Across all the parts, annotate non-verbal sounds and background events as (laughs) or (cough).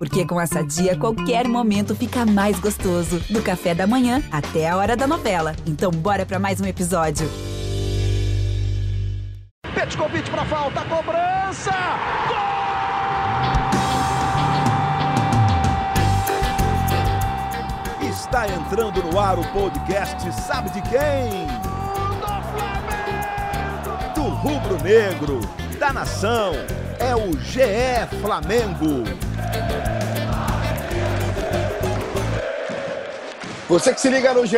Porque com essa dia, qualquer momento fica mais gostoso. Do café da manhã até a hora da novela. Então, bora para mais um episódio. Petkovic para falta, cobrança! Gol! Está entrando no ar o podcast Sabe de quem? Do rubro negro, da nação, é o GE Flamengo. Você que se liga no GE,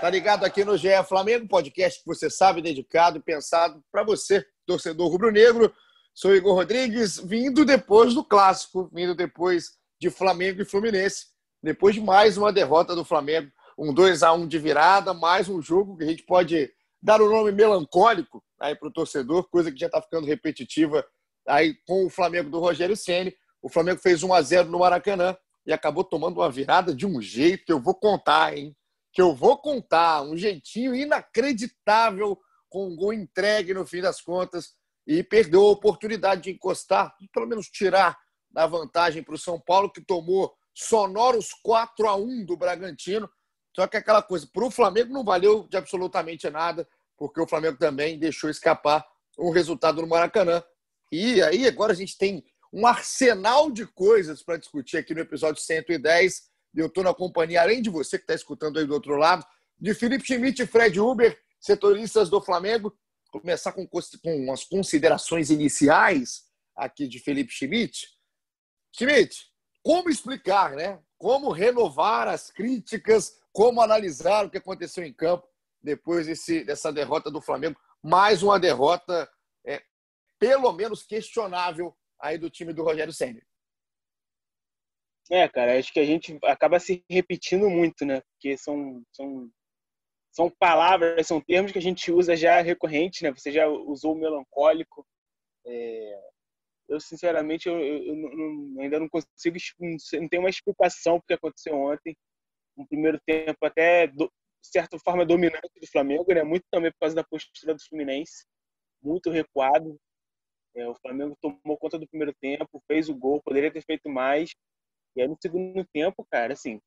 tá ligado aqui no GE Flamengo, podcast que você sabe, dedicado e pensado para você, torcedor rubro-negro. Sou Igor Rodrigues, vindo depois do clássico, vindo depois de Flamengo e Fluminense, depois de mais uma derrota do Flamengo, um 2 a 1 de virada, mais um jogo que a gente pode dar o um nome melancólico aí para o torcedor, coisa que já está ficando repetitiva aí com o Flamengo do Rogério Ceni. O Flamengo fez 1 a 0 no Maracanã e acabou tomando uma virada de um jeito que eu vou contar, hein? Que eu vou contar, um jeitinho inacreditável com um gol entregue no fim das contas e perdeu a oportunidade de encostar, pelo menos tirar a vantagem para o São Paulo, que tomou sonoros 4 a 1 do Bragantino. Só que aquela coisa, para o Flamengo não valeu de absolutamente nada, porque o Flamengo também deixou escapar um resultado no Maracanã. E aí agora a gente tem um arsenal de coisas para discutir aqui no episódio 110. Eu estou na companhia, além de você que está escutando aí do outro lado, de Felipe Schmidt e Fred Uber, setoristas do Flamengo. Vou começar com, com as considerações iniciais aqui de Felipe Schmidt. Schmidt, como explicar, né? Como renovar as críticas, como analisar o que aconteceu em campo depois desse, dessa derrota do Flamengo. Mais uma derrota, é, pelo menos questionável, aí do time do Rogério Senna. É, cara, acho que a gente acaba se repetindo muito, né? Porque são, são, são palavras, são termos que a gente usa já recorrente, né? Você já usou melancólico. É... Eu, sinceramente, eu, eu, eu, ainda não consigo, não tenho uma explicação porque aconteceu ontem. Um primeiro tempo até, de certa forma, dominante do Flamengo, né? Muito também por causa da postura do Fluminense. Muito recuado, é, o Flamengo tomou conta do primeiro tempo, fez o gol, poderia ter feito mais. E aí no segundo tempo, cara, assim.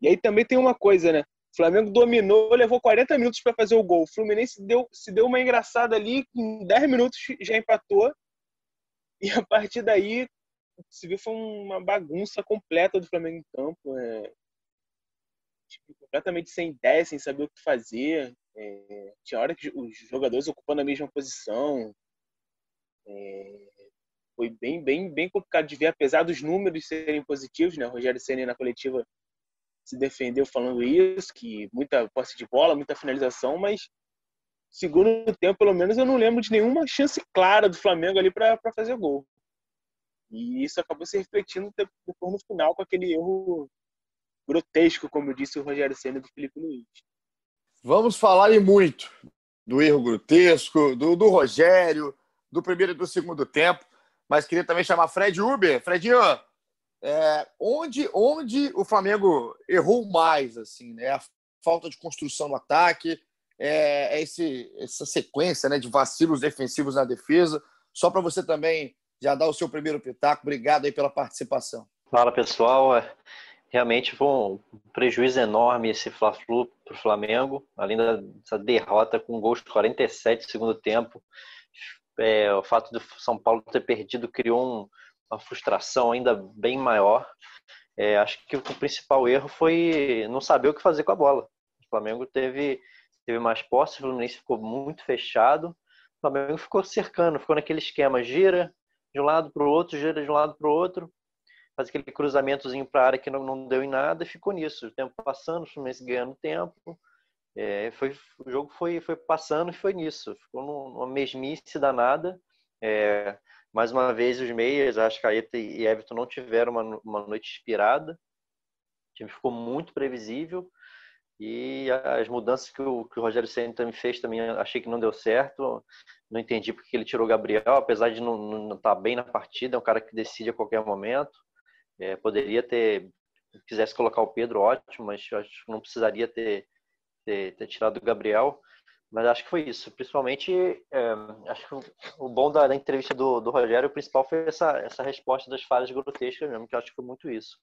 E aí também tem uma coisa, né? O Flamengo dominou, levou 40 minutos para fazer o gol. O Fluminense deu, se deu uma engraçada ali, em 10 minutos já empatou. E a partir daí, se viu, foi uma bagunça completa do Flamengo em campo. É, tipo, completamente sem ideia, sem saber o que fazer. É, tinha hora que os jogadores ocupando a mesma posição. É, foi bem, bem, bem complicado de ver, apesar dos números serem positivos, né? O Rogério Senna na coletiva se defendeu falando isso, que muita posse de bola, muita finalização, mas segundo tempo, pelo menos, eu não lembro de nenhuma chance clara do Flamengo ali para fazer gol. E isso acabou se refletindo depois no final com aquele erro grotesco, como disse o Rogério Senna do Felipe Luiz. Vamos falar e muito do erro grotesco, do, do Rogério, do primeiro e do segundo tempo. Mas queria também chamar Fred Uber. Fredinho, é, onde, onde o Flamengo errou mais? assim, né? A falta de construção no ataque, é, é esse, essa sequência né, de vacilos defensivos na defesa. Só para você também já dar o seu primeiro pitaco. Obrigado aí pela participação. Fala, pessoal. É, realmente foi um prejuízo enorme esse Fla-Flu para o Flamengo, além dessa derrota com gols de 47 no segundo tempo é, o fato do São Paulo ter perdido criou um, uma frustração ainda bem maior. É, acho que o principal erro foi não saber o que fazer com a bola. O Flamengo teve, teve mais posse, o Fluminense ficou muito fechado. O Flamengo ficou cercando, ficou naquele esquema: gira de um lado para o outro, gira de um lado para o outro, faz aquele cruzamentozinho para a área que não, não deu em nada e ficou nisso. O tempo passando, o Fluminense ganhando tempo. É, foi, o jogo foi, foi passando e foi nisso. Ficou numa mesmice danada. É, mais uma vez, os meias, Ascaeta e Everton não tiveram uma, uma noite inspirada. O time ficou muito previsível. E as mudanças que o, que o Rogério Senna também fez, também achei que não deu certo. Não entendi porque ele tirou o Gabriel, apesar de não estar tá bem na partida. É um cara que decide a qualquer momento. É, poderia ter, se quisesse colocar o Pedro, ótimo, mas acho que não precisaria ter ter, ter tirado o Gabriel. Mas acho que foi isso. Principalmente, é, acho que o, bom da, da entrevista do, do, Rogério, o principal foi essa, essa resposta das falhas grotescas mesmo, que eu acho que foi muito isso.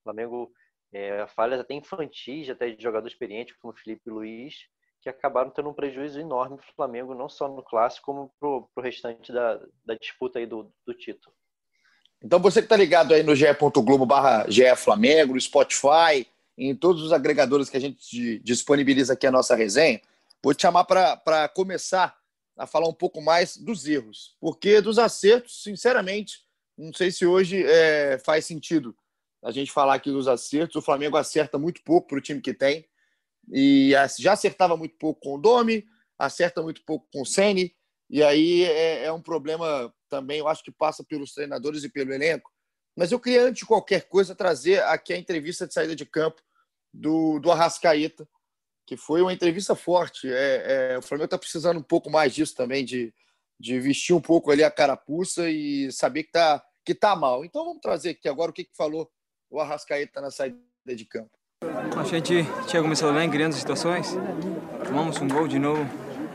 O Flamengo, é, falhas até infantis, até de jogador experiente, como Felipe Luiz, que acabaram tendo um prejuízo enorme para o Flamengo, não só no clássico, como para o restante da, da disputa aí do, do título. Então você que está ligado aí no ge.globo barra Flamengo, no Spotify, em todos os agregadores que a gente disponibiliza aqui a nossa resenha, vou te chamar para começar a falar um pouco mais dos erros. Porque dos acertos, sinceramente, não sei se hoje é, faz sentido a gente falar aqui dos acertos. O Flamengo acerta muito pouco para o time que tem. E já acertava muito pouco com o Domi, acerta muito pouco com o Sene. E aí é, é um problema também, eu acho que passa pelos treinadores e pelo elenco. Mas eu queria, antes de qualquer coisa, trazer aqui a entrevista de saída de campo do, do Arrascaeta, que foi uma entrevista forte. É, é, o Flamengo está precisando um pouco mais disso também, de, de vestir um pouco ali a carapuça e saber que está que tá mal. Então vamos trazer aqui agora o que, que falou o Arrascaeta na saída de campo. A gente tinha começado bem, criando situações. Tomamos um gol de novo,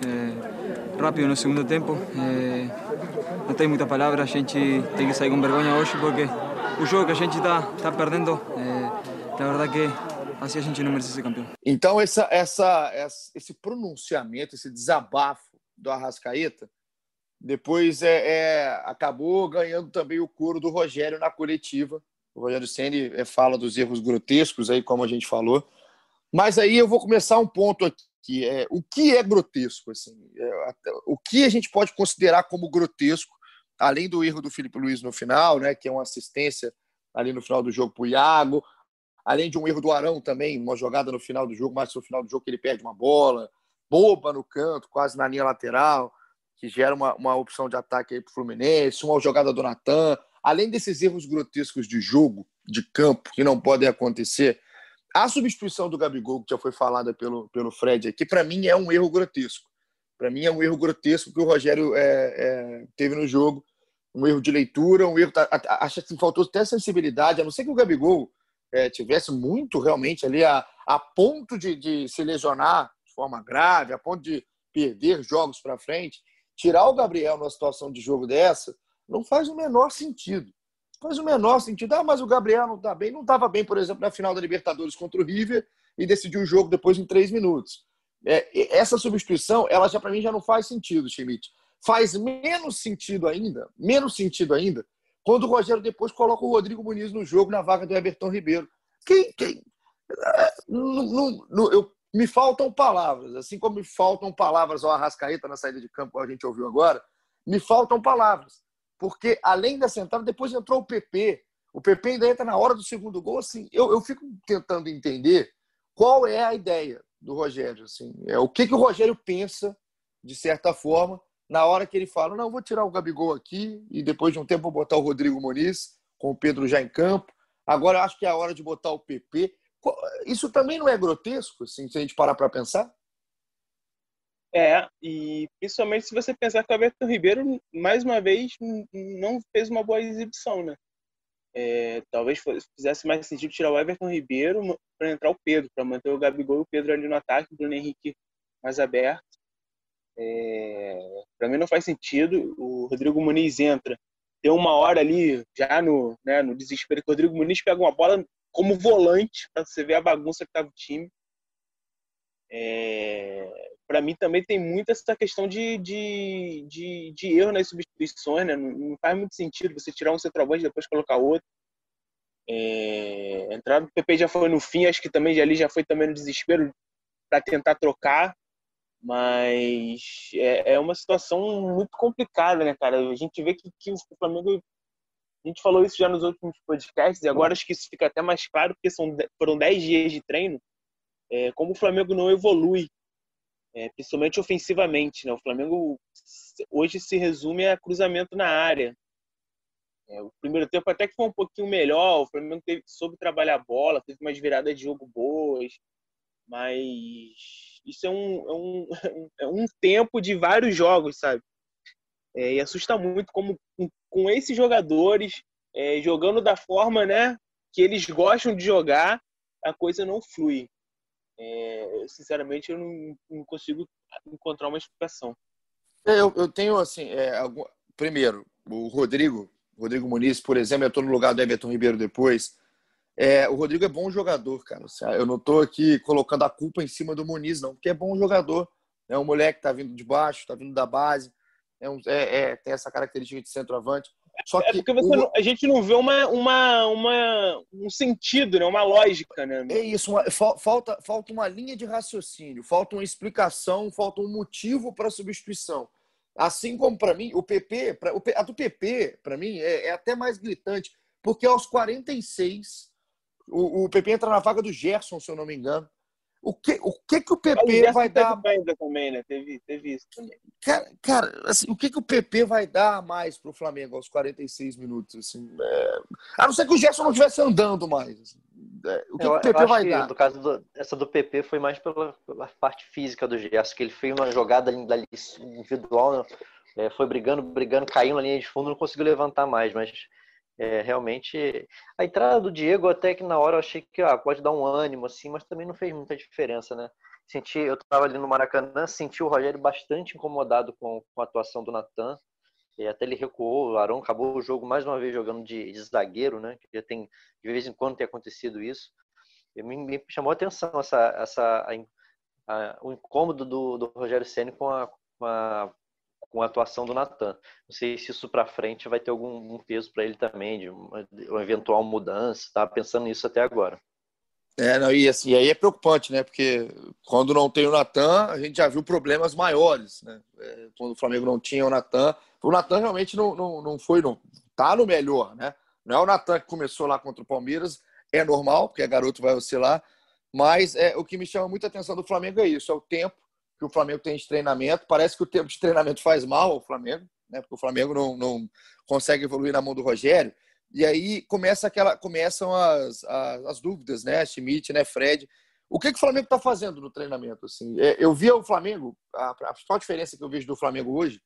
é, rápido no segundo tempo. É, não tem muita palavra, a gente tem que sair com vergonha hoje porque o jogo que a gente está tá perdendo, é, na verdade que Assim a gente não merece ser campeão. Então, essa, essa, esse pronunciamento, esse desabafo do Arrascaeta, depois é, é, acabou ganhando também o couro do Rogério na coletiva. O Rogério Senni é, fala dos erros grotescos, aí, como a gente falou. Mas aí eu vou começar um ponto aqui. É, o que é grotesco? Assim, é, o que a gente pode considerar como grotesco, além do erro do Felipe Luiz no final, né, que é uma assistência ali no final do jogo para o Iago, além de um erro do Arão também, uma jogada no final do jogo, mais no final do jogo que ele perde uma bola, boba no canto, quase na linha lateral, que gera uma, uma opção de ataque aí para o Fluminense, uma jogada do Natan. Além desses erros grotescos de jogo, de campo, que não podem acontecer, a substituição do Gabigol, que já foi falada pelo, pelo Fred aqui, para mim é um erro grotesco. Para mim é um erro grotesco que o Rogério é, é, teve no jogo. Um erro de leitura, um erro. Acho que faltou até sensibilidade, a não ser que o Gabigol é, tivesse muito realmente ali a, a ponto de, de se lesionar de forma grave, a ponto de perder jogos para frente, tirar o Gabriel numa situação de jogo dessa não faz o menor sentido. Faz o menor sentido. Ah, mas o Gabriel não está bem. Não estava bem, por exemplo, na final da Libertadores contra o River e decidiu o jogo depois em três minutos. É, essa substituição, ela já para mim já não faz sentido, Schmidt. Faz menos sentido ainda, menos sentido ainda, quando o Rogério depois coloca o Rodrigo Muniz no jogo na vaga do Everton Ribeiro. Quem, quem, não, não, não, eu, me faltam palavras, assim como me faltam palavras ao Arrascaeta na saída de campo, que a gente ouviu agora, me faltam palavras. Porque além da sentada, depois entrou o PP. O PP ainda entra na hora do segundo gol. Assim, eu, eu fico tentando entender qual é a ideia do Rogério. Assim, é o que, que o Rogério pensa, de certa forma, na hora que ele fala, não, vou tirar o Gabigol aqui e depois de um tempo vou botar o Rodrigo Muniz, com o Pedro já em campo. Agora acho que é a hora de botar o PP. Isso também não é grotesco, assim, se a gente parar para pensar? É, e principalmente se você pensar que o Everton Ribeiro, mais uma vez, não fez uma boa exibição, né? É, talvez fizesse mais sentido tirar o Everton Ribeiro para entrar o Pedro, para manter o Gabigol e o Pedro ali no ataque, o Bruno Henrique mais aberto. É, para mim não faz sentido. O Rodrigo Muniz entra, tem uma hora ali, já no, né, no desespero, que o Rodrigo Muniz pega uma bola como volante, para você ver a bagunça que estava o time. É, para mim também tem muito essa questão de, de, de, de erro nas substituições, né? Não, não, faz muito sentido você tirar um centroavante e depois colocar outro. É, entrar no PP já foi no fim, acho que também ali já foi também no desespero para tentar trocar. Mas é, é uma situação muito complicada, né, cara? A gente vê que, que o Flamengo. A gente falou isso já nos últimos podcasts, e agora acho que isso fica até mais claro, porque são, foram 10 dias de treino. É, como o Flamengo não evolui, é, principalmente ofensivamente. Né? O Flamengo hoje se resume a cruzamento na área. É, o primeiro tempo até que foi um pouquinho melhor, o Flamengo teve, soube trabalhar a bola, teve umas viradas de jogo boas, mas isso é um, é um, (laughs) é um tempo de vários jogos, sabe? É, e assusta muito como com, com esses jogadores é, jogando da forma né, que eles gostam de jogar, a coisa não flui. É, sinceramente, eu não, não, consigo encontrar uma explicação. É, eu, eu tenho, assim, é, algum... primeiro, o Rodrigo, Rodrigo Muniz, por exemplo, eu estou no lugar do Everton Ribeiro depois. É, o Rodrigo é bom jogador, cara. Eu não estou aqui colocando a culpa em cima do Muniz, não, porque é bom jogador. É um moleque que está vindo de baixo, está vindo da base, é, um, é, é, tem essa característica de centroavante. Só é que porque o... não, a gente não vê uma, uma, uma, um sentido, né? uma lógica. Né? É isso, uma, falta, falta uma linha de raciocínio, falta uma explicação, falta um motivo para a substituição. Assim como para mim, o PP, pra, a do PP, para mim, é, é, até mais gritante, porque aos 46, o, o PP entra na vaga do Gerson, se eu não me engano. O que o, que que o PP vai dar? Ainda também, né? Teve, teve isso também. Cara, cara assim, o que, que o PP vai dar mais pro Flamengo aos 46 minutos? Assim, é... A não ser que o Gerson não estivesse andando mais. Assim. É, o que, eu, que o PP vai dar? No caso do, essa do PP foi mais pela, pela, parte física do Gerson, que ele fez uma jogada individual, né? é, foi brigando, brigando, caiu na linha de fundo, não conseguiu levantar mais, mas é, realmente a entrada do Diego até que na hora eu achei que ah, pode dar um ânimo assim, mas também não fez muita diferença, né? Senti, eu estava ali no Maracanã, senti o Rogério bastante incomodado com, com a atuação do Natan. E até ele recuou, o Arão acabou o jogo mais uma vez jogando de, de zagueiro, né? Que já tem de vez em quando tem acontecido isso. E me, me chamou a atenção essa, essa a, a, o incômodo do, do Rogério Ceni com a, com a com a atuação do Natan. Não sei se isso para frente vai ter algum peso para ele também, de uma, uma eventual mudança. Estava pensando nisso até agora. É, não, e assim, aí é preocupante, né? Porque quando não tem o Natan, a gente já viu problemas maiores, né? É, quando o Flamengo não tinha o Natan, o Natan realmente não, não, não foi, não tá no melhor, né? Não é o Natan que começou lá contra o Palmeiras, é normal, porque a garoto vai oscilar, mas é, o que me chama muita atenção do Flamengo é isso, é o tempo que o Flamengo tem de treinamento. Parece que o tempo de treinamento faz mal ao Flamengo, né? Porque o Flamengo não, não consegue evoluir na mão do Rogério. E aí começa aquela, começam as, as, as dúvidas, né? Schmidt, né? Fred. O que, que o Flamengo está fazendo no treinamento? Assim? É, eu via o Flamengo, a, a diferença que eu vejo do Flamengo hoje,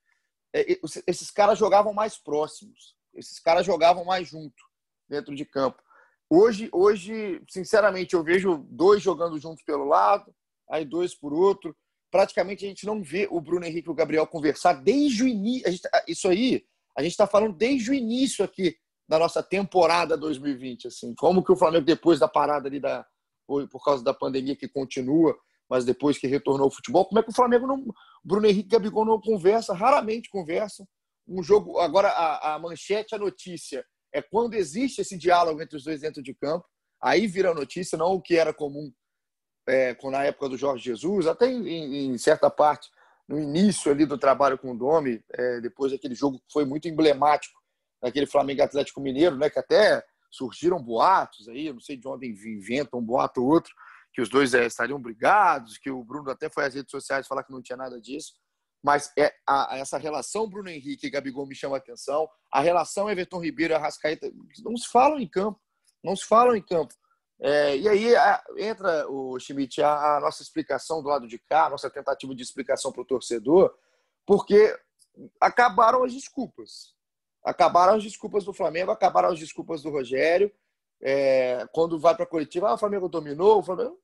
é, esses caras jogavam mais próximos, esses caras jogavam mais junto dentro de campo. Hoje, hoje, sinceramente, eu vejo dois jogando juntos pelo lado, aí dois por outro praticamente a gente não vê o Bruno Henrique e o Gabriel conversar desde o início. Tá, isso aí, a gente está falando desde o início aqui da nossa temporada 2020. Assim, como que o Flamengo, depois da parada ali da. por causa da pandemia que continua, mas depois que retornou ao futebol, como é que o Flamengo não. Bruno Henrique e Gabigol não conversa, raramente conversam. Um jogo. Agora, a, a manchete, a notícia, é quando existe esse diálogo entre os dois dentro de campo. Aí vira notícia, não o que era comum é, na época do Jorge Jesus, até em, em, certa parte, no início ali do trabalho com o Domi, é, depois daquele jogo que foi muito emblemático, daquele Flamengo Atlético Mineiro, né, que até surgiram boatos aí, não sei de onde inventam um boato ou outro, que os dois é, estariam brigados, que o Bruno até foi às redes sociais falar que não tinha nada disso. Mas é, a, essa relação Bruno Henrique e Gabigol me chama a atenção. A relação Everton Ribeiro e Arrascaeta não se falam em campo. Não se falam em campo. É, e aí a, entra o Schmidt, a, a, nossa explicação do lado de cá, a nossa tentativa de explicação para o torcedor, porque acabaram as desculpas. Acabaram as desculpas do Flamengo, acabaram as desculpas do Rogério. É, quando vai para a coletiva, ah, o Flamengo dominou, o Flamengo.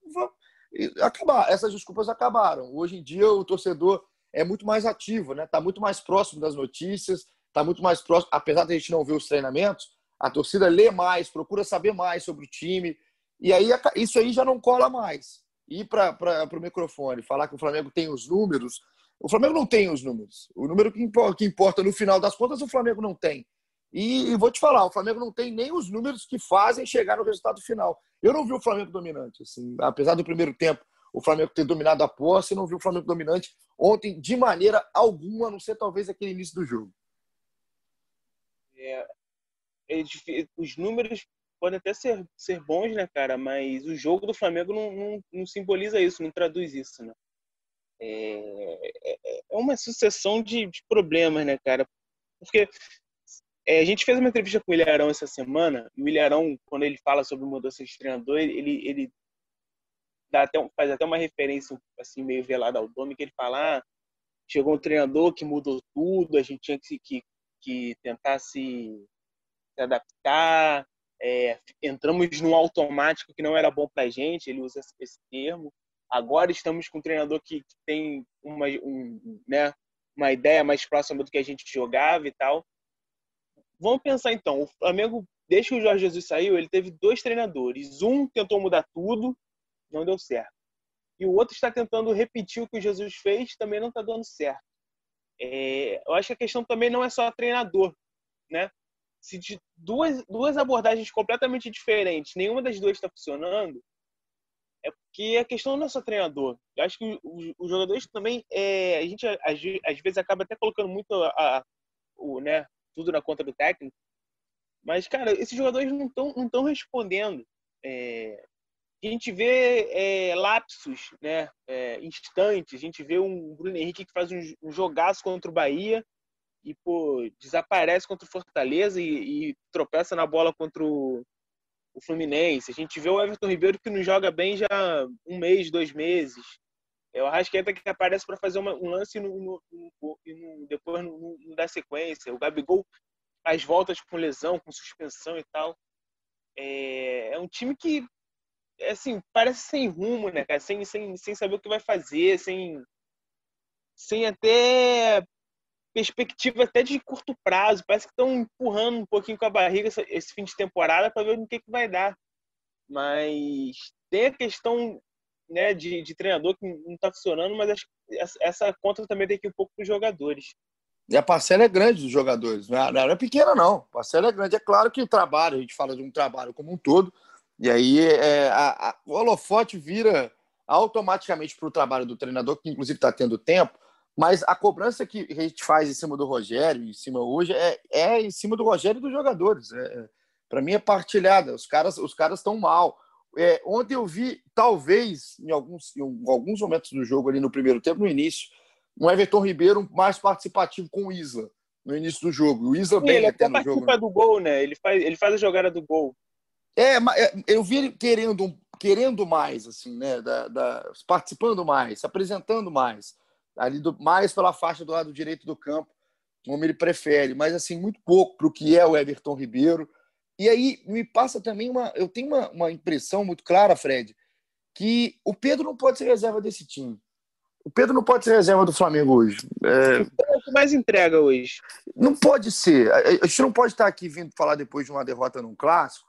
Acabar, essas desculpas acabaram. Hoje em dia o torcedor é muito mais ativo, né? Está muito mais próximo das notícias, está muito mais próximo, apesar de a gente não ver os treinamentos, a torcida lê mais, procura saber mais sobre o time, e aí isso aí já não cola mais. Ir para o microfone, falar que o Flamengo tem os números. O Flamengo não tem os números. O número que importa, que importa no final das contas, o Flamengo não tem. E, e, vou te falar, o Flamengo não tem nem os números que fazem chegar no resultado final. Eu não vi o Flamengo dominante. Assim, apesar do primeiro tempo, o Flamengo ter dominado a posse, eu não vi o Flamengo dominante ontem de maneira alguma, a não ser talvez aquele início do jogo. É, é os números podem até ser, ser bons, né, cara? Mas o jogo do Flamengo não, não, não simboliza isso, não traduz isso, né? É, é, é uma sucessão de, de, problemas, né, cara? Porque é, a gente fez uma entrevista com o Ilharão essa semana, e o Ilharão, quando ele fala sobre mudança de treinador, ele, ele dá até, faz até uma referência assim meio velada ao Domi, que ele fala, ah, chegou um treinador que mudou tudo, a gente tinha que, que, que tentar se, se adaptar, é, entramos num automático que não era bom para a gente, ele usa esse termo. Agora estamos com um treinador que, que tem uma, um, né, uma ideia mais próxima do que a gente jogava e tal. Vamos pensar então, o Flamengo, desde que o Jorge Jesus saiu, ele teve dois treinadores. Um tentou mudar tudo, não deu certo. E o outro está tentando repetir o que o Jesus fez, também não está dando certo. É, eu acho que a questão também não é só treinador, né? Se de duas, duas abordagens completamente diferentes, nenhuma das duas está funcionando, é porque a questão não é só treinador. Eu acho que os, jogadores também, é, a gente às, às, vezes acaba até colocando muito a, a, o, né, tudo na conta do técnico, mas, cara, esses jogadores não estão não respondendo. É, a gente vê é, lapsos, né, é, instantes. A gente vê um Bruno Henrique que faz um, um jogaço contra o Bahia e pô, desaparece contra o Fortaleza e, e tropeça na bola contra o, o, Fluminense. A gente vê o Everton Ribeiro que não joga bem já um mês, dois meses. É o Arrascaeta que aparece para fazer uma, um lance e, no, no, no, depois não, dá sequência. O Gabigol faz voltas com lesão, com suspensão e tal. É, é um time que assim, parece sem rumo, né, cara? Sem, sem, sem saber o que vai fazer, sem, sem até perspectiva até de curto prazo. Parece que estão empurrando um pouquinho com a barriga esse, fim de temporada para ver o que, que vai dar. Mas tem a questão né, de, de treinador que não está funcionando, mas acho que essa conta também tem que ir um pouco para os jogadores. E a parcela é grande dos jogadores, não é, não é pequena, não. A parcela é grande. É claro que o trabalho, a gente fala de um trabalho como um todo, e aí é, a, a, o holofote vira automaticamente para o trabalho do treinador, que inclusive está tendo tempo, mas a cobrança que a gente faz em cima do Rogério, em cima hoje, é, é em cima do Rogério e dos jogadores. É, é para mim é partilhada. Os caras os caras estão mal. É, ontem eu vi, talvez, em alguns, em alguns momentos do jogo ali no primeiro tempo, no início, um Everton Ribeiro mais participativo com o Isla no início do jogo. O Isla Sim, bem ele até no jogo. Né? do gol, né? Ele faz, ele faz a jogada do gol. É, é, eu vi ele querendo, querendo mais, assim, né? Da, da, participando mais, se apresentando mais. Ali do, mais pela faixa do lado direito do campo, como ele prefere, mas assim, muito pouco para o que é o Everton Ribeiro. E aí me passa também uma. Eu tenho uma, uma impressão muito clara, Fred, que o Pedro não pode ser reserva desse time. O Pedro não pode ser reserva do Flamengo hoje. É... O que mais entrega hoje? Não pode ser. A gente não pode estar aqui vindo falar depois de uma derrota num clássico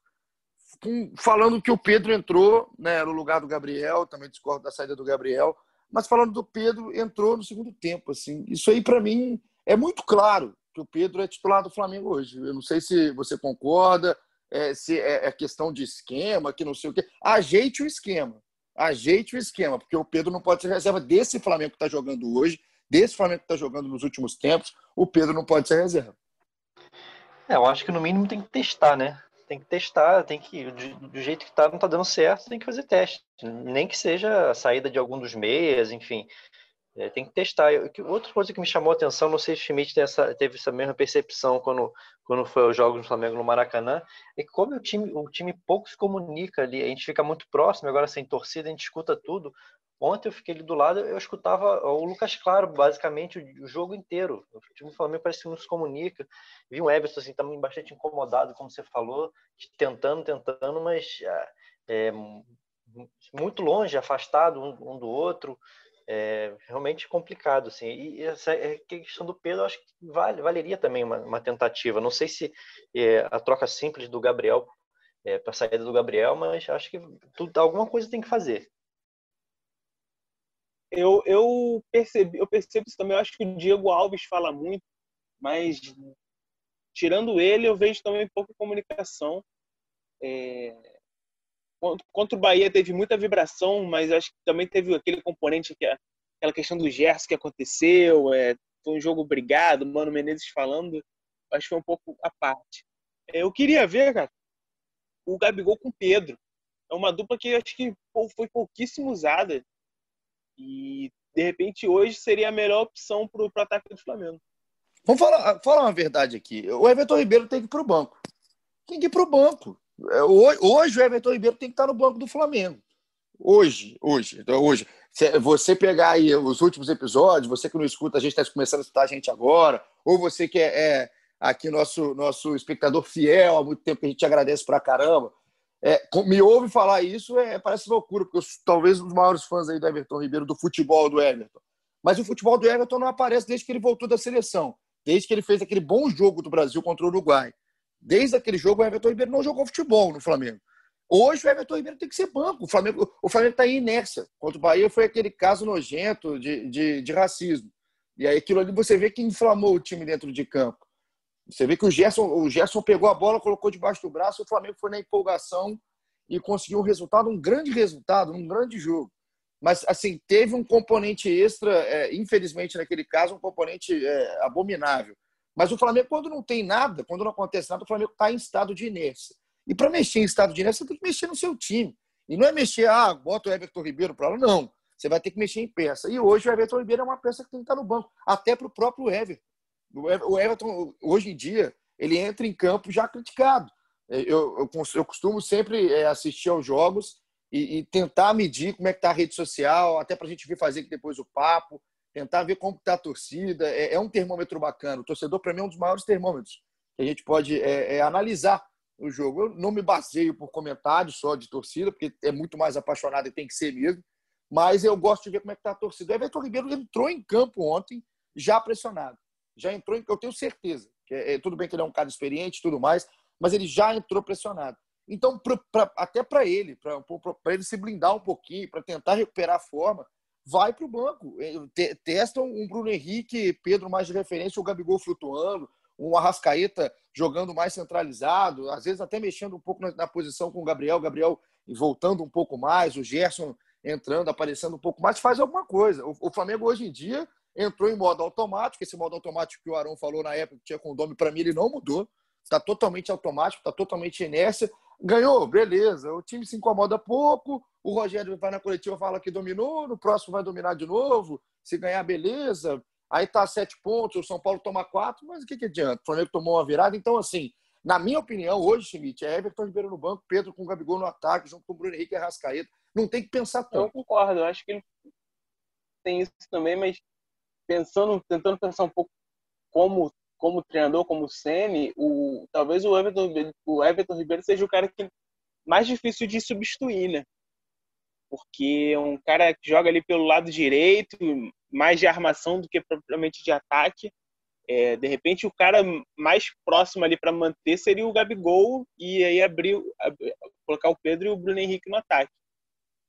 falando que o Pedro entrou né, no lugar do Gabriel, também discordo da saída do Gabriel, mas falando do Pedro entrou no segundo tempo. Assim, isso aí, para mim, é muito claro que o Pedro é titular do Flamengo hoje. Eu não sei se você concorda, é, se é, é questão de esquema, que não sei o quê. Ajeite o esquema. Ajeite o esquema, porque o Pedro não pode ser reserva desse Flamengo que está jogando hoje, desse Flamengo que está jogando nos últimos tempos. O Pedro não pode ser reserva. É, eu acho que no mínimo tem que testar, né? Tem que testar, tem que, do, do jeito que tá, não tá dando certo, tem que fazer teste. Nem que seja a saída de algum dos meias, enfim. É, tem que testar. Eu, outra coisa que me chamou a atenção, não sei se o Schmidt essa, teve essa mesma percepção quando, quando foi os jogos do Flamengo no Maracanã, é que como o time, o time pouco se comunica ali, a gente fica muito próximo, agora sem torcida, a gente escuta tudo. Ontem eu fiquei ali do lado, eu escutava o Lucas Claro, basicamente, o, jogo inteiro. O time do Flamengo parece que não se comunica. Vi um Everton assim, também bastante incomodado, como você falou, tentando, tentando, mas ah, é, muito longe, afastado um, um do outro. É realmente complicado. Assim. E essa questão do Pedro, acho que vale, valeria também uma, uma tentativa. Não sei se é, a troca simples do Gabriel, é, para a saída do Gabriel, mas acho que tudo, alguma coisa tem que fazer eu, eu percebi, eu percebo isso também. Eu acho que o Diego Alves fala muito, mas tirando ele, eu vejo também pouca comunicação. É, contra o Bahia teve muita vibração, mas acho que também teve aquele componente que é aquela questão do Gerson que aconteceu, é, foi um jogo brigado, Mano Menezes falando, acho que foi um pouco a parte. É, eu queria ver, cara, o Gabigol com o Pedro. É uma dupla que acho que foi pouquíssimo usada. E, de repente, hoje seria a melhor opção para o ataque do Flamengo. Vamos falar, falar uma verdade aqui. O Everton Ribeiro tem que ir para o banco. Tem que ir para o banco. É, hoje o Everton Ribeiro tem que estar no banco do Flamengo. Hoje, hoje, então, hoje. Você pegar aí os últimos episódios, você que não escuta, a gente está começando a escutar a gente agora, ou você que é, é aqui nosso, nosso espectador fiel há muito tempo que a gente agradece pra caramba. É, me ouve falar isso, é, parece loucura, porque eu sou talvez um dos maiores fãs aí do Everton Ribeiro, do futebol do Everton. Mas o futebol do Everton não aparece desde que ele voltou da seleção, desde que ele fez aquele bom jogo do Brasil contra o Uruguai. Desde aquele jogo, o Everton Ribeiro não jogou futebol no Flamengo. Hoje o Everton Ribeiro tem que ser banco. O Flamengo o Flamengo está em inércia. Contra o Bahia foi aquele caso nojento de, de, de, racismo. E aí aquilo ali você vê que inflamou o time dentro de campo. Você vê que o Gerson, o Gerson pegou a bola, colocou debaixo do braço, o Flamengo foi na empolgação e conseguiu um resultado, um grande resultado, um grande jogo. Mas, assim, teve um componente extra, é, infelizmente naquele caso, um componente é, abominável. Mas o Flamengo, quando não tem nada, quando não acontece nada, o Flamengo está em estado de inércia. E para mexer em estado de inércia, você tem que mexer no seu time. E não é mexer, ah, bota o Everton Ribeiro para lá. Não. Você vai ter que mexer em peça. E hoje o Everton Ribeiro é uma peça que tem que estar no banco, até para o próprio Everton. O Everton, hoje em dia, ele entra em campo já criticado. É, eu, eu, eu costumo sempre é, assistir aos jogos e, e tentar medir como é que está a rede social, até para a gente vir fazer depois o papo, tentar ver como está a torcida. É, é, um termômetro bacana. O torcedor, para mim, é um dos maiores termômetros que a gente pode é, é, analisar o jogo. Eu não me baseio por comentários só de torcida, porque é muito mais apaixonado e tem que ser mesmo. Mas eu gosto de ver como é que está a torcida. O Everton Ribeiro entrou em campo ontem já pressionado já entrou, eu tenho certeza. Que é, é, tudo bem que ele é um cara experiente tudo mais, mas ele já entrou pressionado. Então, pra, pra, até para ele, para ele se blindar um pouquinho, para tentar recuperar a forma, vai para o banco. É, testam um Bruno Henrique, Pedro mais de referência, o Gabigol flutuando, um Arrascaeta jogando mais centralizado, às vezes até mexendo um pouco na, na posição com o Gabriel, Gabriel voltando um pouco mais, o Gerson entrando, aparecendo um pouco mais, faz alguma coisa. O, o Flamengo hoje em dia entrou em modo automático. Esse modo automático que o Arão falou na época que tinha condome, para mim ele não mudou. Está totalmente automático, está totalmente inércia. Ganhou, beleza. O time se incomoda pouco. O Rogério vai na coletiva fala que dominou, no próximo vai dominar de novo. Se ganhar, beleza. Aí tá sete pontos, o São Paulo toma quatro, mas o que, que adianta? O Flamengo tomou uma virada. Então, assim, na minha opinião, hoje, Schmidt, é Everton Ribeiro no banco, Pedro com o Gabigol no ataque, junto com o Bruno Henrique e Arrascaeta. Não tem que pensar tanto. Eu concordo, eu acho que ele tem isso também, mas pensando, tentando pensar um pouco como como treinador, como Sene, o talvez o Everton, o Everton Ribeiro seja o cara que mais difícil de substituir, né? Porque é um cara que joga ali pelo lado direito, mais de armação do que propriamente de ataque. É, de repente, o cara mais próximo ali para manter seria o Gabigol e aí abrir, colocar o Pedro e o Bruno Henrique no ataque.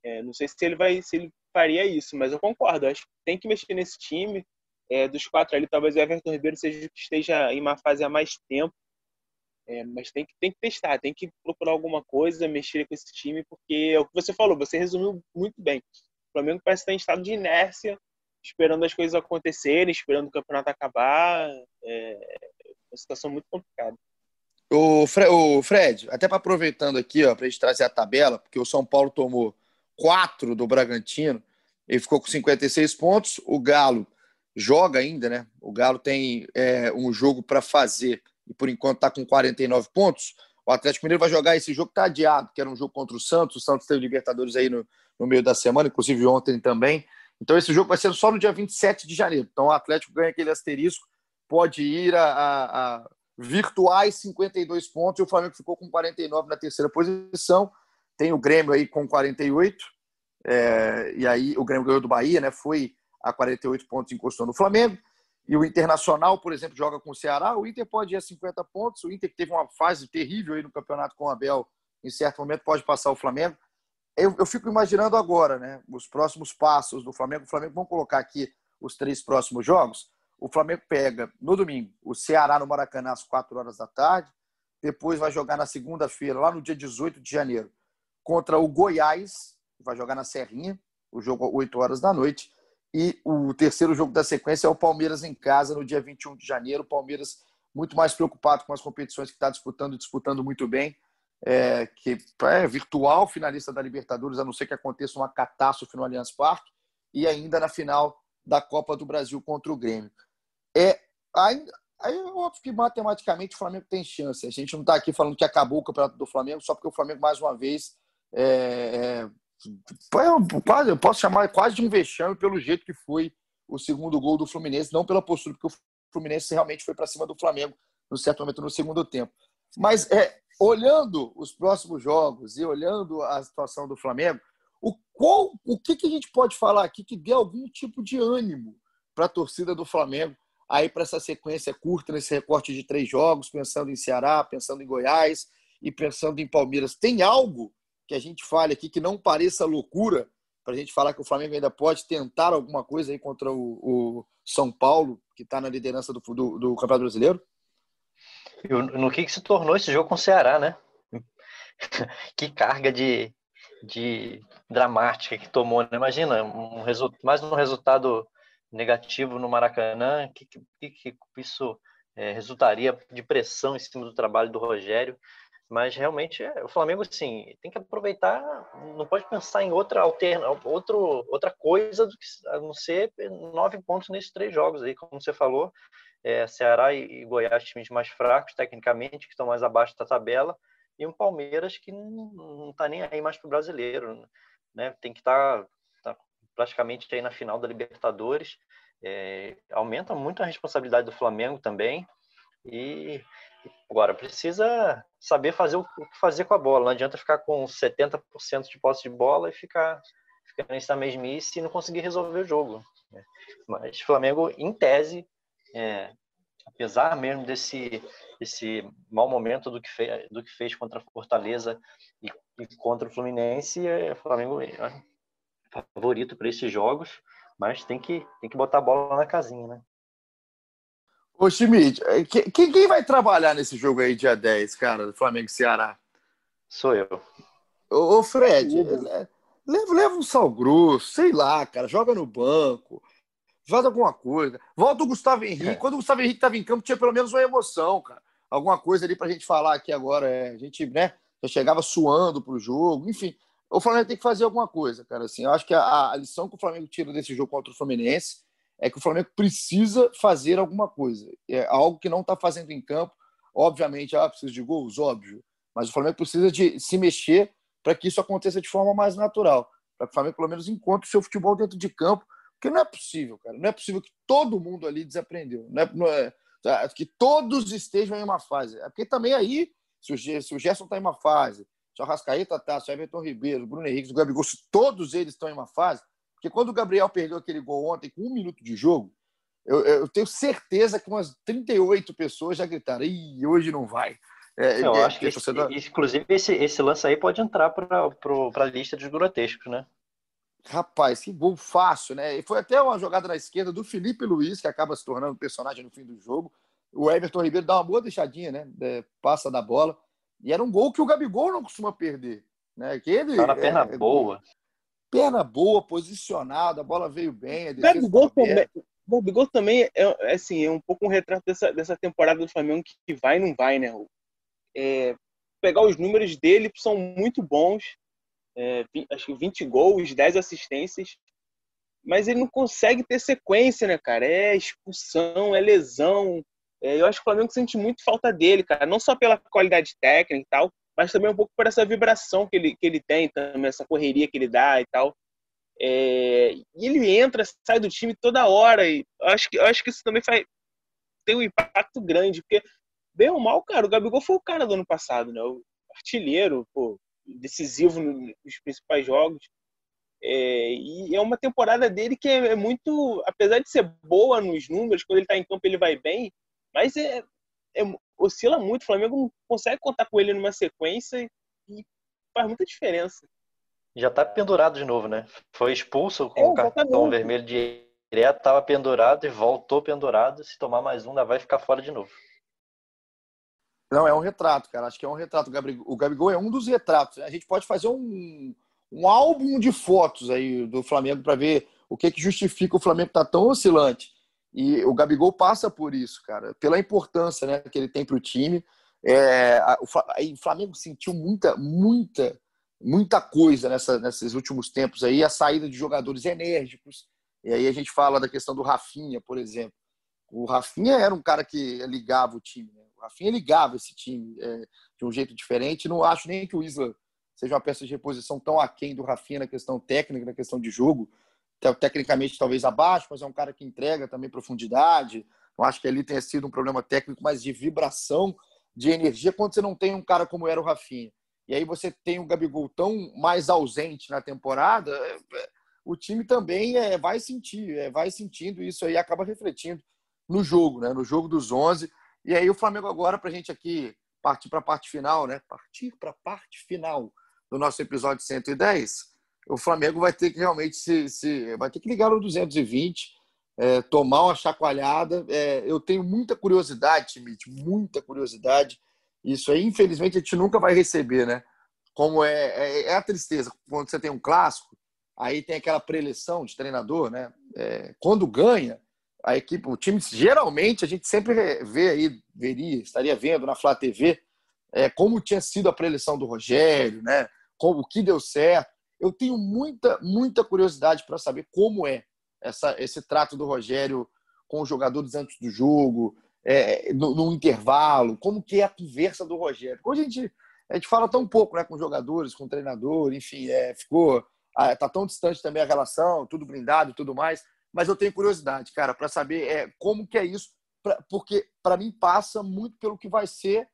É, não sei se ele vai, se ele faria isso, mas eu concordo. Acho que tem que mexer nesse time. É, dos quatro ali, talvez o Everton Ribeiro seja que esteja em uma fase há mais tempo. É, mas tem que, tem que testar, tem que procurar alguma coisa, mexer com esse time, porque é o que você falou, você resumiu muito bem. O Flamengo parece estar em estado de inércia, esperando as coisas acontecerem, esperando o campeonato acabar. É uma situação muito complicada. O, Fred, o Fred até para aproveitando aqui, para a gente trazer a tabela, porque o São Paulo tomou 4 do Bragantino, ele ficou com 56 pontos. O Galo joga ainda, né? O Galo tem é, um jogo para fazer e por enquanto está com 49 pontos. O Atlético Mineiro vai jogar esse jogo, está adiado, que era um jogo contra o Santos. O Santos teve Libertadores aí no, no meio da semana, inclusive ontem também. Então esse jogo vai ser só no dia 27 de janeiro. Então o Atlético ganha aquele asterisco, pode ir a, a, a virtuais 52 pontos e o Flamengo ficou com 49 na terceira posição. Tem o Grêmio aí com 48, é, e aí o Grêmio ganhou do Bahia, né? Foi a 48 pontos, encostou no Flamengo. E o Internacional, por exemplo, joga com o Ceará. O Inter pode ir a 50 pontos. O Inter que teve uma fase terrível aí no campeonato com o Abel, em certo momento pode passar o Flamengo. Eu, eu fico imaginando agora, né? Os próximos passos do Flamengo. O Flamengo, vamos colocar aqui os três próximos jogos. O Flamengo pega no domingo o Ceará no Maracanã às 4 horas da tarde. Depois vai jogar na segunda-feira, lá no dia 18 de janeiro, contra o Goiás, vai jogar na Serrinha, o jogo 8 horas da noite. E o terceiro jogo da sequência é o Palmeiras em casa, no dia 21 de janeiro. O Palmeiras muito mais preocupado com as competições que está disputando, disputando muito bem. É, que é virtual finalista da Libertadores, a não ser que aconteça uma catástrofe no Allianz Parque, e ainda na final da Copa do Brasil contra o Grêmio. É, ainda, aí é óbvio que matematicamente o Flamengo tem chance. A gente não está aqui falando que acabou o campeonato do Flamengo só porque o Flamengo, mais uma vez, é, é, quase, eu posso chamar quase de um vexame pelo jeito que foi o segundo gol do Fluminense, não pela postura, porque o Fluminense realmente foi para cima do Flamengo no certo momento no segundo tempo. Mas é, olhando os próximos jogos e olhando a situação do Flamengo, o, qual, o que, que a gente pode falar aqui que dê algum tipo de ânimo para a torcida do Flamengo aí para essa sequência curta, nesse recorte de três jogos, pensando em Ceará, pensando em Goiás e pensando em Palmeiras? Tem algo que a gente fale aqui que não pareça loucura para a gente falar que o Flamengo ainda pode tentar alguma coisa aí contra o, o São Paulo, que está na liderança do, do, do Campeonato Brasileiro? no que, que se tornou esse jogo com o Ceará, né? (laughs) que carga de, de dramática que tomou, né? Imagina, um mais um resultado negativo no Maracanã, que, que, que isso é, resultaria de pressão em cima do trabalho do Rogério. Mas realmente é, o Flamengo assim tem que aproveitar, não pode pensar em outra alterna, outro, outra coisa do que a não ser nove pontos nesses três jogos aí, como você falou, é, Ceará e Goiás times mais fracos tecnicamente, que estão mais abaixo da tabela, e um Palmeiras que não está nem aí mais para o brasileiro, né? Tem que estar tá, tá praticamente aí na final da Libertadores. É, aumenta muito a responsabilidade do Flamengo também. E agora precisa saber fazer o que fazer com a bola. Não adianta ficar com 70% de posse de bola e ficar, ficar nessa mesmice e não conseguir resolver o jogo. Né? Mas Flamengo, em tese, é, apesar mesmo desse esse mau momento do que fez, do que fez contra Fortaleza e, e contra o Fluminense, é, o Flamengo é favorito para esses jogos, mas tem que, tem que botar a bola na casinha, né? Ô, Schmidt, é, quem, quem vai trabalhar nesse jogo aí dia 10, cara, do Flamengo e Ceará? Sou eu. Ô, Fred, leva, leva um sal grosso, sei lá, cara, joga no banco faz alguma coisa. Volta o Gustavo Henrique. É. Quando o Gustavo Henrique estava em campo, tinha pelo menos uma emoção, cara. Alguma coisa ali para a gente falar aqui agora. É, a gente, né, já chegava suando pro jogo. Enfim, o Flamengo tem que fazer alguma coisa, cara. Assim, eu acho que a, a lição que o Flamengo tira desse jogo contra o Fluminense é que o Flamengo precisa fazer alguma coisa. É algo que não está fazendo em campo. Obviamente, ah, precisa de gols, óbvio. Mas o Flamengo precisa de se mexer para que isso aconteça de forma mais natural. Para que o Flamengo, pelo menos, encontre o seu futebol dentro de campo porque não é possível, cara. Não é possível que todo mundo ali desaprendeu. Não é, não é tá, que todos estejam em uma fase. É porque também aí, se o, se o Gerson está em uma fase, se o Rascaeta está, se o Everton Ribeiro, o Bruno Henrique, o Gabigol, se todos eles estão em uma fase, porque quando o Gabriel perdeu aquele gol ontem com um minuto de jogo, eu, eu tenho certeza que umas 38 pessoas já gritaram, Ih, hoje não vai. É, eu é, acho que, esse, torcedor... inclusive, esse, esse lance aí pode entrar para a lista dos grotescos, né? Rapaz, que gol fácil, né? E foi até uma jogada na esquerda do Felipe Luiz, que acaba se tornando personagem no fim do jogo. O Everton Ribeiro dá uma boa deixadinha, né? É, passa da bola. E era um gol que o Gabigol não costuma perder. Né? Que ele, tá na perna é, boa. Perna boa, posicionada, a bola veio bem. O Gabigol, também, o Gabigol também é, é, assim, é um pouco um retrato dessa, dessa temporada do Flamengo que vai e não vai, né? É, pegar os números dele são muito bons é, acho que 20 gols, 10 assistências, mas ele não consegue ter sequência, né, cara? É expulsão, é lesão. É, eu acho que o Flamengo sente muito falta dele, cara. Não só pela qualidade técnica e tal, mas também um pouco por essa vibração que ele, que ele tem, também essa correria que ele dá e tal. É, e ele entra, sai do time toda hora. E acho que, acho que isso também faz, tem um impacto grande, porque, bem ou mal, cara, o Gabigol foi o cara do ano passado, né? O artilheiro, pô, decisivo nos principais jogos. É, e é uma temporada dele que é, é, muito, apesar de ser boa nos números, quando ele está em campo ele vai bem, mas é, é, oscila muito. O Flamengo não consegue contar com ele numa sequência e faz muita diferença. Já está pendurado de novo, né? Foi expulso com o cartão vermelho direto, estava pendurado e voltou pendurado. Se tomar mais um, ainda vai ficar fora de novo. Não, é um retrato, cara. Acho que é um retrato. O Gabigol, o Gabigol é um dos retratos. A gente pode fazer um, um álbum de fotos aí do Flamengo para ver o que, que justifica o Flamengo estar tá tão oscilante. E o Gabigol passa por isso, cara, pela importância né, que ele tem para o time. É, o Flamengo sentiu muita, muita, muita coisa nessa, nesses últimos tempos aí, a saída de jogadores enérgicos. E aí a gente fala da questão do Rafinha, por exemplo. O Rafinha era um cara que ligava o time. Né? O Rafinha ligava esse time é, de um jeito diferente. Não acho nem que o Isla seja uma peça de reposição tão aquém do Rafinha na questão técnica, na questão de jogo. Tecnicamente, talvez abaixo, mas é um cara que entrega também profundidade. Não acho que ali tenha sido um problema técnico, mas de vibração de energia quando você não tem um cara como era o Rafinha. E aí você tem o Gabigol tão mais ausente na temporada, é, é, o time também é, vai sentir, é, vai sentindo isso aí, acaba refletindo no jogo, né? no jogo dos 11. E aí o Flamengo agora, para a gente aqui partir para a parte final, né? Partir para a parte final do nosso episódio 110, o Flamengo vai ter que realmente se, se vai ter que ligar no 220, é, tomar uma chacoalhada. É, eu tenho muita curiosidade, Timite, muita curiosidade. Isso aí, infelizmente, a gente nunca vai receber, né? Como é, é, é a tristeza. Quando você tem um clássico, aí tem aquela preleção de treinador, né? É, quando ganha, a equipe, o time, geralmente, a gente sempre vê aí, veria, estaria vendo na Flá TV, é, como tinha sido a preleção do Rogério, né? Como, o que deu certo. Eu tenho muita, muita curiosidade para saber como é essa, esse trato do Rogério com os jogadores antes do jogo, é, no, no, intervalo, como que é a conversa do Rogério. Hoje a gente, a gente fala tão pouco né, com jogadores, com treinador, enfim, é, ficou. Tá tão distante também a relação, tudo blindado tudo mais mas eu tenho curiosidade, cara, para saber é, como que é isso, pra, porque para mim passa muito pelo que vai ser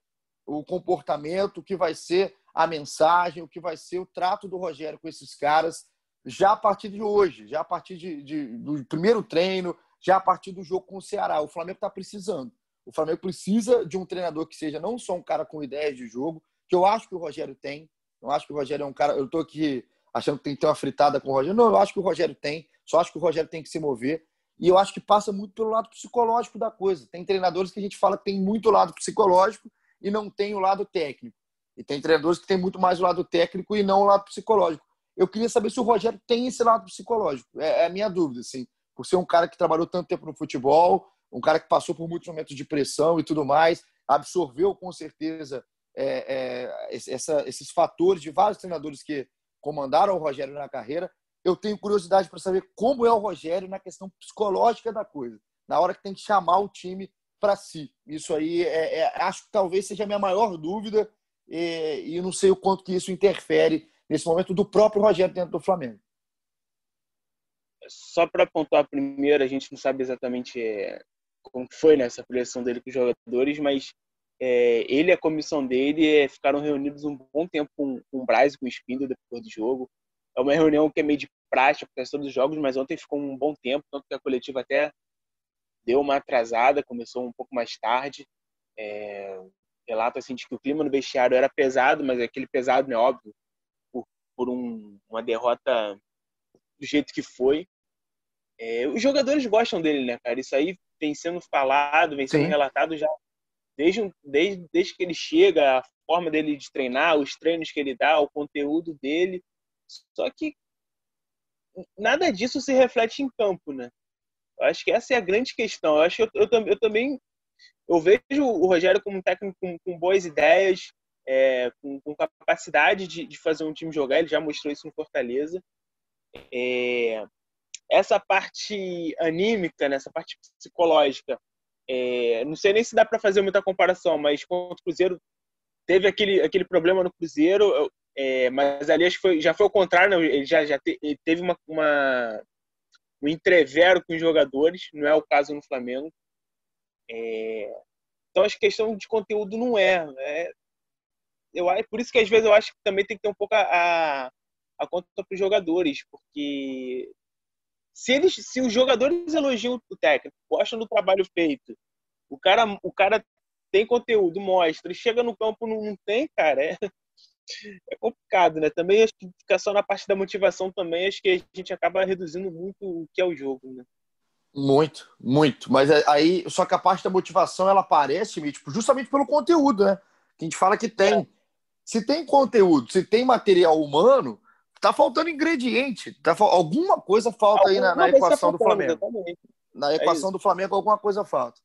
o comportamento, o que vai ser a mensagem, o que vai ser o trato do Rogério com esses caras já a partir de hoje, já a partir de, de do primeiro treino, já a partir do jogo com o Ceará. O Flamengo está precisando. O Flamengo precisa de um treinador que seja não só um cara com ideias de jogo, que eu acho que o Rogério tem. Eu acho que o Rogério é um cara. Eu estou aqui achando que tem que ter uma fritada com o Rogério. Não, eu acho que o Rogério tem. Só acho que o Rogério tem que se mover. E eu acho que passa muito pelo lado psicológico da coisa. Tem treinadores que a gente fala que tem muito lado psicológico e não tem o lado técnico. E tem treinadores que tem muito mais o lado técnico e não o lado psicológico. Eu queria saber se o Rogério tem esse lado psicológico. É, é a minha dúvida, assim. Por ser um cara que trabalhou tanto tempo no futebol, um cara que passou por muitos momentos de pressão e tudo mais, absorveu com certeza é, é, essa, esses fatores de vários treinadores que comandaram o Rogério na carreira eu tenho curiosidade para saber como é o Rogério na questão psicológica da coisa, na hora que tem que chamar o time para si. Isso aí é, é, acho que talvez seja a minha maior dúvida e, e não sei o quanto que isso interfere nesse momento do próprio Rogério dentro do Flamengo. Só para apontar primeiro, a gente não sabe exatamente é, como foi nessa né, dele com os jogadores, mas é, ele e a comissão dele é, ficaram reunidos um bom tempo com, com o Braz e com o Espíndola depois do jogo. É uma reunião que é meio de prática por questão dos jogos, mas ontem ficou um bom tempo, tanto que a coletiva até deu uma atrasada, começou um pouco mais tarde. É, relato assim de que o clima no vestiário era pesado, mas aquele pesado, né, óbvio, por, por um, uma derrota do jeito que foi. É, os jogadores gostam dele, né, cara? Isso aí vem sendo falado, vem sendo Sim. relatado já desde, desde, desde que ele chega, a forma dele de treinar, os treinos que ele dá, o conteúdo dele. Só que nada disso se reflete em campo, né? Eu acho que essa é a grande questão. Eu acho que eu, eu, eu também eu vejo o Rogério como um técnico com, com boas ideias, é, com, com, capacidade de, de, fazer um time jogar. Ele já mostrou isso no Fortaleza. É, essa parte anímica, né, essa parte psicológica, é, não sei nem se dá para fazer muita comparação, mas quando o Cruzeiro teve aquele, aquele problema no Cruzeiro, é, mas ali acho que foi, já foi o contrário, né? ele já, já te, ele teve uma, uma, um entrevero com os jogadores, não é o caso no Flamengo. É, então que questão de conteúdo não é. é eu, por isso que às vezes eu acho que também tem que ter um pouco a, a conta para os jogadores, porque se eles, se os jogadores elogiam o técnico, gostam do trabalho feito, o cara, o cara tem conteúdo, mostra, e chega no campo não, não tem, cara, é, (laughs) é complicado, né? Também acho que ficar só na parte da motivação também, acho que a gente acaba reduzindo muito o que é o jogo, né? Muito, muito. Mas é, aí, só que a parte da motivação ela aparece, tipo, justamente pelo conteúdo, né? Que a gente fala que tem. É. Se tem conteúdo, se tem material humano, tá faltando ingrediente. Tá, alguma coisa falta aí na, na equação do Flamengo. Exatamente. Na é equação é do Flamengo, alguma coisa falta.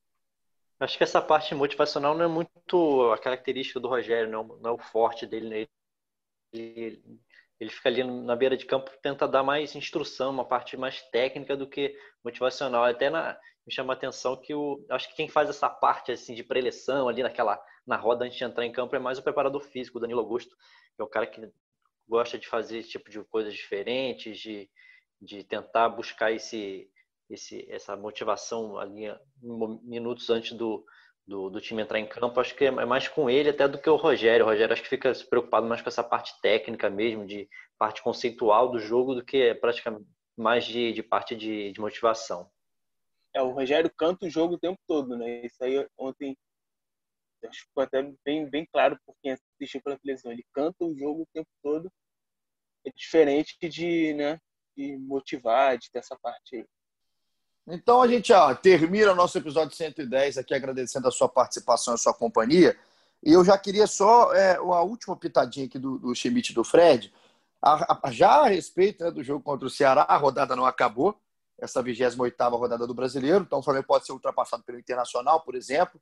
Acho que essa parte motivacional não é muito a característica do Rogério, não, não é o forte dele. Né? Ele, ele fica ali na beira de campo, tenta dar mais instrução, uma parte mais técnica do que motivacional. Até na, me chama a atenção que o, acho que quem faz essa parte assim de preleção ali naquela na roda antes de entrar em campo é mais o preparador físico, o Danilo Augusto, que é o cara que gosta de fazer esse tipo de coisas diferentes, de, de tentar buscar esse esse, essa motivação ali minutos antes do, do, do, time entrar em campo, acho que é mais com ele até do que o Rogério. O Rogério acho que fica se preocupado mais com essa parte técnica mesmo, de parte conceitual do jogo, do que praticamente mais de, de parte de, de, motivação. É, o Rogério canta o jogo o tempo todo, né? Isso aí ontem acho que ficou até bem, bem claro por quem assistiu pela televisão. Ele canta o jogo o tempo todo. É diferente de, né, de motivar, de ter essa parte aí. Então a gente ó, termina o nosso episódio 110 aqui agradecendo a sua participação e a sua companhia. E eu já queria só é, a última pitadinha aqui do, do Schmidt e do Fred. A, a, já a respeito né, do jogo contra o Ceará, a rodada não acabou, essa 28 rodada do Brasileiro, então o Flamengo pode ser ultrapassado pelo Internacional, por exemplo,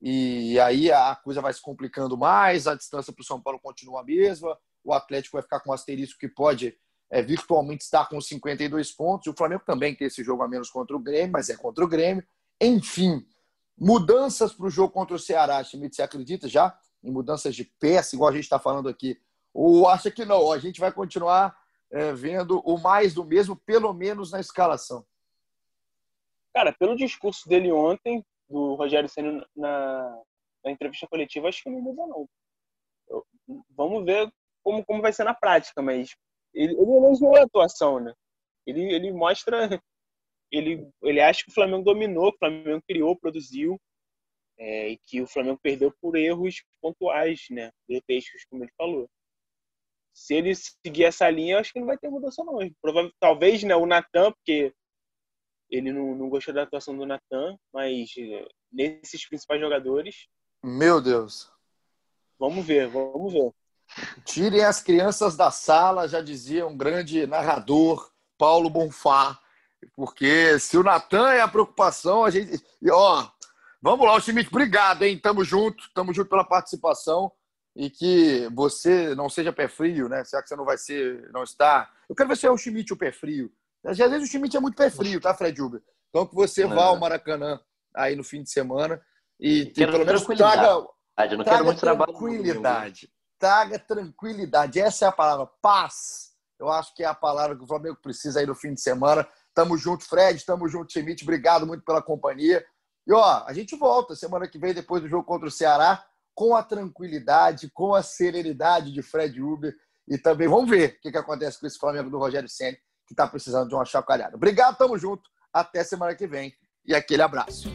e aí a coisa vai se complicando mais, a distância para o São Paulo continua a mesma, o Atlético vai ficar com um asterisco que pode é, virtualmente está com 52 pontos. O Flamengo também tem esse jogo a menos contra o Grêmio, mas é contra o Grêmio. Enfim, mudanças para o jogo contra o Ceará. Schmidt, você acredita já em mudanças de peça, igual a gente está falando aqui? Ou acha que não? A gente vai continuar é, vendo o mais do mesmo, pelo menos na escalação? Cara, pelo discurso dele ontem, do Rogério Senna na, na entrevista coletiva, acho que não muda não. Eu, vamos ver como, como vai ser na prática, mas ele, ele elogiou a atuação, né? Ele, ele mostra. Ele, ele acha que o Flamengo dominou, que o Flamengo criou, produziu, é, e que o Flamengo perdeu por erros pontuais, né? Grotescos, como ele falou. Se ele seguir essa linha, eu acho que não vai ter mudança, não. Provavelmente, talvez né, o Natan, porque ele não, não gostou da atuação do Natan, mas é, nesses principais jogadores. Meu Deus. Vamos ver, vamos ver. Tirem as crianças da sala, já dizia um grande narrador, Paulo Bonfá. Porque se o Natan é a preocupação, a gente. E, ó, vamos lá, o Schmidt, obrigado, hein? Tamo junto, tamo junto pela participação. E que você não seja pé frio, né? Será que você não vai ser, não está? Eu quero ver se é o Schmidt o pé frio. Às vezes o Schmidt é muito pé frio, tá, Fred Uber? Então que você vá ao Maracanã aí no fim de semana e, e pelo menos traga, eu não quero muito trabalho. Tranquilidade traga tranquilidade. Essa é a palavra, paz. Eu acho que é a palavra que o Flamengo precisa aí no fim de semana. Tamo junto, Fred. Tamo junto, Schmidt. Obrigado muito pela companhia. E ó, a gente volta semana que vem, depois do jogo contra o Ceará, com a tranquilidade, com a serenidade de Fred Uber. E também vamos ver o que, que acontece com esse Flamengo do Rogério Senna, que está precisando de uma chacoalhada. Obrigado, tamo junto. Até semana que vem. E aquele abraço.